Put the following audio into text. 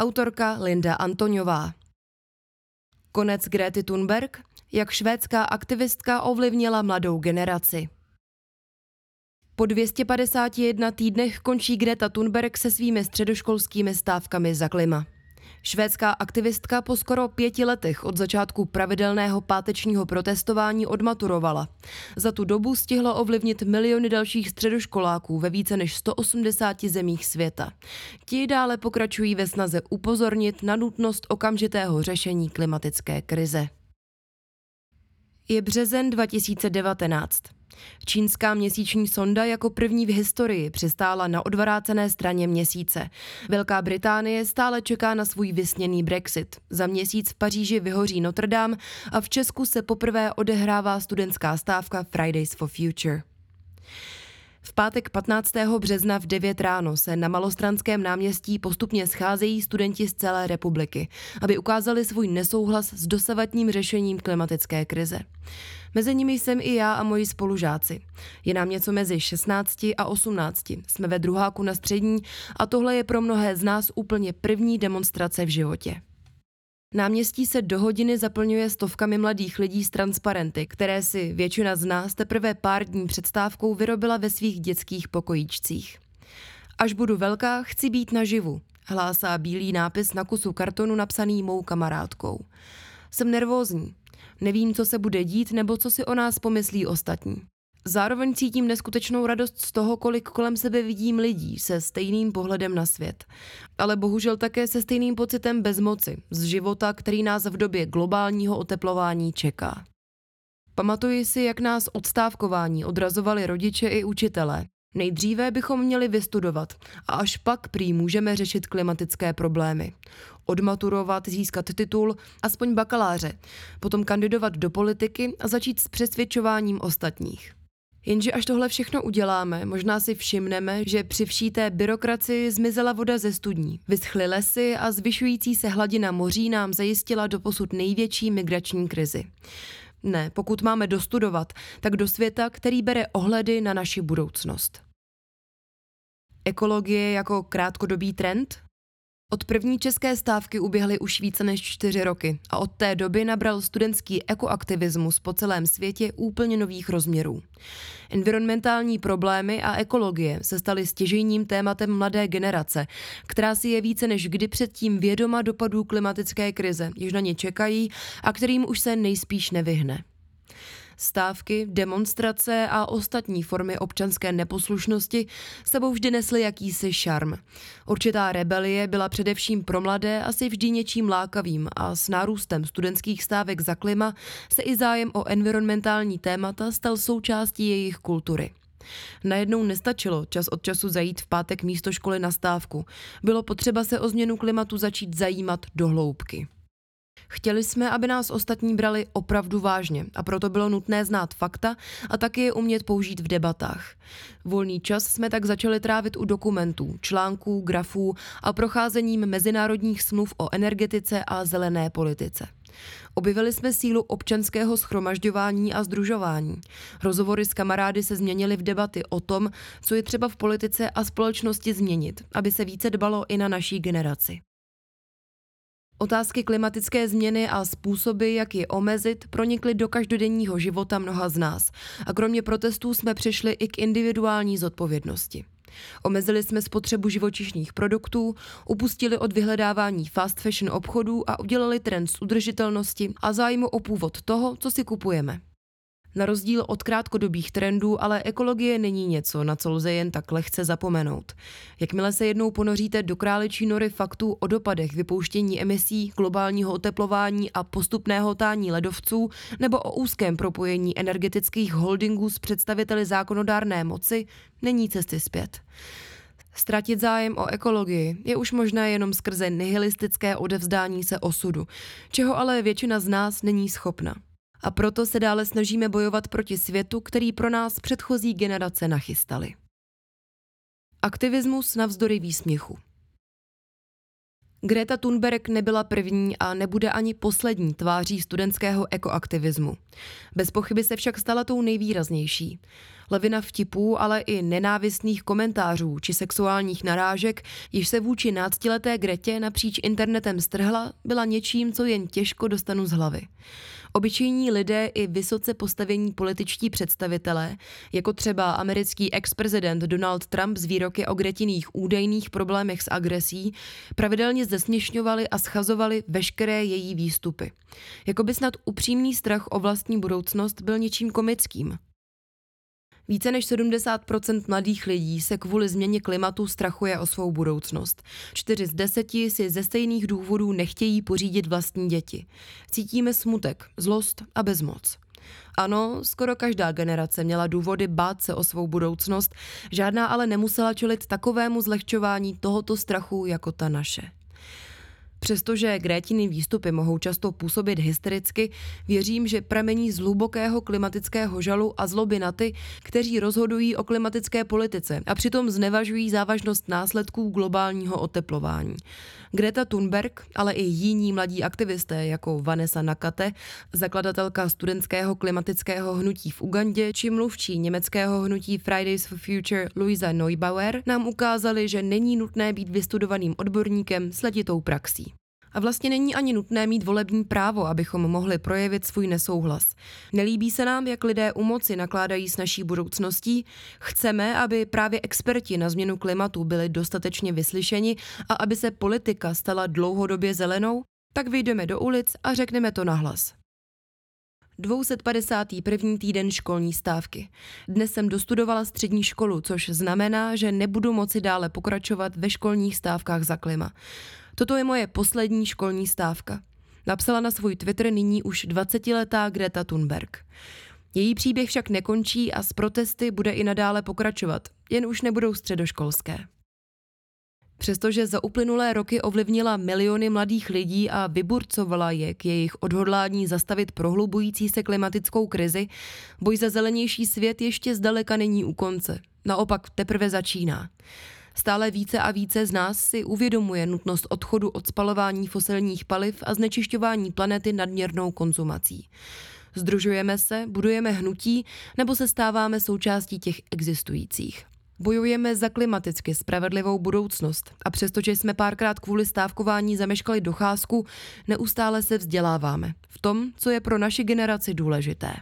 Autorka Linda Antoňová. Konec Grety Thunberg, jak švédská aktivistka ovlivnila mladou generaci. Po 251 týdnech končí Greta Thunberg se svými středoškolskými stávkami za klima. Švédská aktivistka po skoro pěti letech od začátku pravidelného pátečního protestování odmaturovala. Za tu dobu stihla ovlivnit miliony dalších středoškoláků ve více než 180 zemích světa. Ti dále pokračují ve snaze upozornit na nutnost okamžitého řešení klimatické krize. Je březen 2019. Čínská měsíční sonda jako první v historii přistála na odvrácené straně měsíce. Velká Británie stále čeká na svůj vysněný Brexit. Za měsíc v Paříži vyhoří Notre Dame a v Česku se poprvé odehrává studentská stávka Fridays for Future. V pátek 15. března v 9 ráno se na Malostranském náměstí postupně scházejí studenti z celé republiky, aby ukázali svůj nesouhlas s dosavatním řešením klimatické krize. Mezi nimi jsem i já a moji spolužáci. Je nám něco mezi 16 a 18. Jsme ve druháku na střední a tohle je pro mnohé z nás úplně první demonstrace v životě. Náměstí se do hodiny zaplňuje stovkami mladých lidí s transparenty, které si většina z nás teprve pár dní předstávkou vyrobila ve svých dětských pokojíčcích. Až budu velká, chci být naživu, hlásá bílý nápis na kusu kartonu napsaný mou kamarádkou. Jsem nervózní. Nevím, co se bude dít nebo co si o nás pomyslí ostatní. Zároveň cítím neskutečnou radost z toho, kolik kolem sebe vidím lidí se stejným pohledem na svět. Ale bohužel také se stejným pocitem bezmoci z života, který nás v době globálního oteplování čeká. Pamatuji si, jak nás odstávkování odrazovali rodiče i učitelé. Nejdříve bychom měli vystudovat a až pak prý můžeme řešit klimatické problémy. Odmaturovat, získat titul, aspoň bakaláře, potom kandidovat do politiky a začít s přesvědčováním ostatních. Jenže až tohle všechno uděláme, možná si všimneme, že při vší té byrokracii zmizela voda ze studní. Vyschly lesy a zvyšující se hladina moří nám zajistila do posud největší migrační krizi. Ne, pokud máme dostudovat, tak do světa, který bere ohledy na naši budoucnost. Ekologie jako krátkodobý trend? Od první české stávky uběhly už více než čtyři roky a od té doby nabral studentský ekoaktivismus po celém světě úplně nových rozměrů. Environmentální problémy a ekologie se staly stěžejním tématem mladé generace, která si je více než kdy předtím vědoma dopadů klimatické krize, jež na ně čekají a kterým už se nejspíš nevyhne. Stávky, demonstrace a ostatní formy občanské neposlušnosti sebou vždy nesly jakýsi šarm. Určitá rebelie byla především pro mladé asi vždy něčím lákavým a s nárůstem studentských stávek za klima se i zájem o environmentální témata stal součástí jejich kultury. Najednou nestačilo čas od času zajít v pátek místo školy na stávku. Bylo potřeba se o změnu klimatu začít zajímat do hloubky. Chtěli jsme, aby nás ostatní brali opravdu vážně a proto bylo nutné znát fakta a taky je umět použít v debatách. Volný čas jsme tak začali trávit u dokumentů, článků, grafů a procházením mezinárodních smluv o energetice a zelené politice. Objevili jsme sílu občanského schromažďování a združování. Rozhovory s kamarády se změnily v debaty o tom, co je třeba v politice a společnosti změnit, aby se více dbalo i na naší generaci. Otázky klimatické změny a způsoby, jak ji omezit, pronikly do každodenního života mnoha z nás a kromě protestů jsme přišli i k individuální zodpovědnosti. Omezili jsme spotřebu živočišných produktů, upustili od vyhledávání fast fashion obchodů a udělali trend z udržitelnosti a zájmu o původ toho, co si kupujeme. Na rozdíl od krátkodobých trendů, ale ekologie není něco, na co lze jen tak lehce zapomenout. Jakmile se jednou ponoříte do králičí nory faktů o dopadech vypouštění emisí, globálního oteplování a postupného tání ledovců nebo o úzkém propojení energetických holdingů s představiteli zákonodárné moci, není cesty zpět. Ztratit zájem o ekologii je už možné jenom skrze nihilistické odevzdání se osudu, čeho ale většina z nás není schopna a proto se dále snažíme bojovat proti světu, který pro nás předchozí generace nachystali. Aktivismus navzdory výsměchu. Greta Thunberg nebyla první a nebude ani poslední tváří studentského ekoaktivismu. Bez pochyby se však stala tou nejvýraznější. Levina vtipů, ale i nenávistných komentářů či sexuálních narážek, již se vůči náctileté Gretě napříč internetem strhla, byla něčím, co jen těžko dostanu z hlavy. Obyčejní lidé i vysoce postavení političtí představitelé, jako třeba americký ex-prezident Donald Trump z výroky o Gretiných údajných problémech s agresí, pravidelně zesměšňovali a schazovali veškeré její výstupy. Jakoby snad upřímný strach o vlastní budoucnost byl něčím komickým. Více než 70 mladých lidí se kvůli změně klimatu strachuje o svou budoucnost. Čtyři z deseti si ze stejných důvodů nechtějí pořídit vlastní děti. Cítíme smutek, zlost a bezmoc. Ano, skoro každá generace měla důvody bát se o svou budoucnost, žádná ale nemusela čelit takovému zlehčování tohoto strachu jako ta naše. Přestože Grétiny výstupy mohou často působit hystericky, věřím, že pramení z hlubokého klimatického žalu a zloby na ty, kteří rozhodují o klimatické politice a přitom znevažují závažnost následků globálního oteplování. Greta Thunberg, ale i jiní mladí aktivisté jako Vanessa Nakate, zakladatelka studentského klimatického hnutí v Ugandě či mluvčí německého hnutí Fridays for Future Luisa Neubauer, nám ukázali, že není nutné být vystudovaným odborníkem s letitou praxí. A vlastně není ani nutné mít volební právo, abychom mohli projevit svůj nesouhlas. Nelíbí se nám, jak lidé u moci nakládají s naší budoucností. Chceme, aby právě experti na změnu klimatu byli dostatečně vyslyšeni a aby se politika stala dlouhodobě zelenou, tak vyjdeme do ulic a řekneme to nahlas. 251. týden školní stávky. Dnes jsem dostudovala střední školu, což znamená, že nebudu moci dále pokračovat ve školních stávkách za klima. Toto je moje poslední školní stávka. Napsala na svůj Twitter nyní už 20-letá Greta Thunberg. Její příběh však nekončí a z protesty bude i nadále pokračovat, jen už nebudou středoškolské. Přestože za uplynulé roky ovlivnila miliony mladých lidí a vyburcovala je k jejich odhodlání zastavit prohlubující se klimatickou krizi, boj za zelenější svět ještě zdaleka není u konce. Naopak teprve začíná. Stále více a více z nás si uvědomuje nutnost odchodu od spalování fosilních paliv a znečišťování planety nadměrnou konzumací. Združujeme se, budujeme hnutí nebo se stáváme součástí těch existujících. Bojujeme za klimaticky spravedlivou budoucnost a přestože jsme párkrát kvůli stávkování zameškali docházku, neustále se vzděláváme v tom, co je pro naši generaci důležité.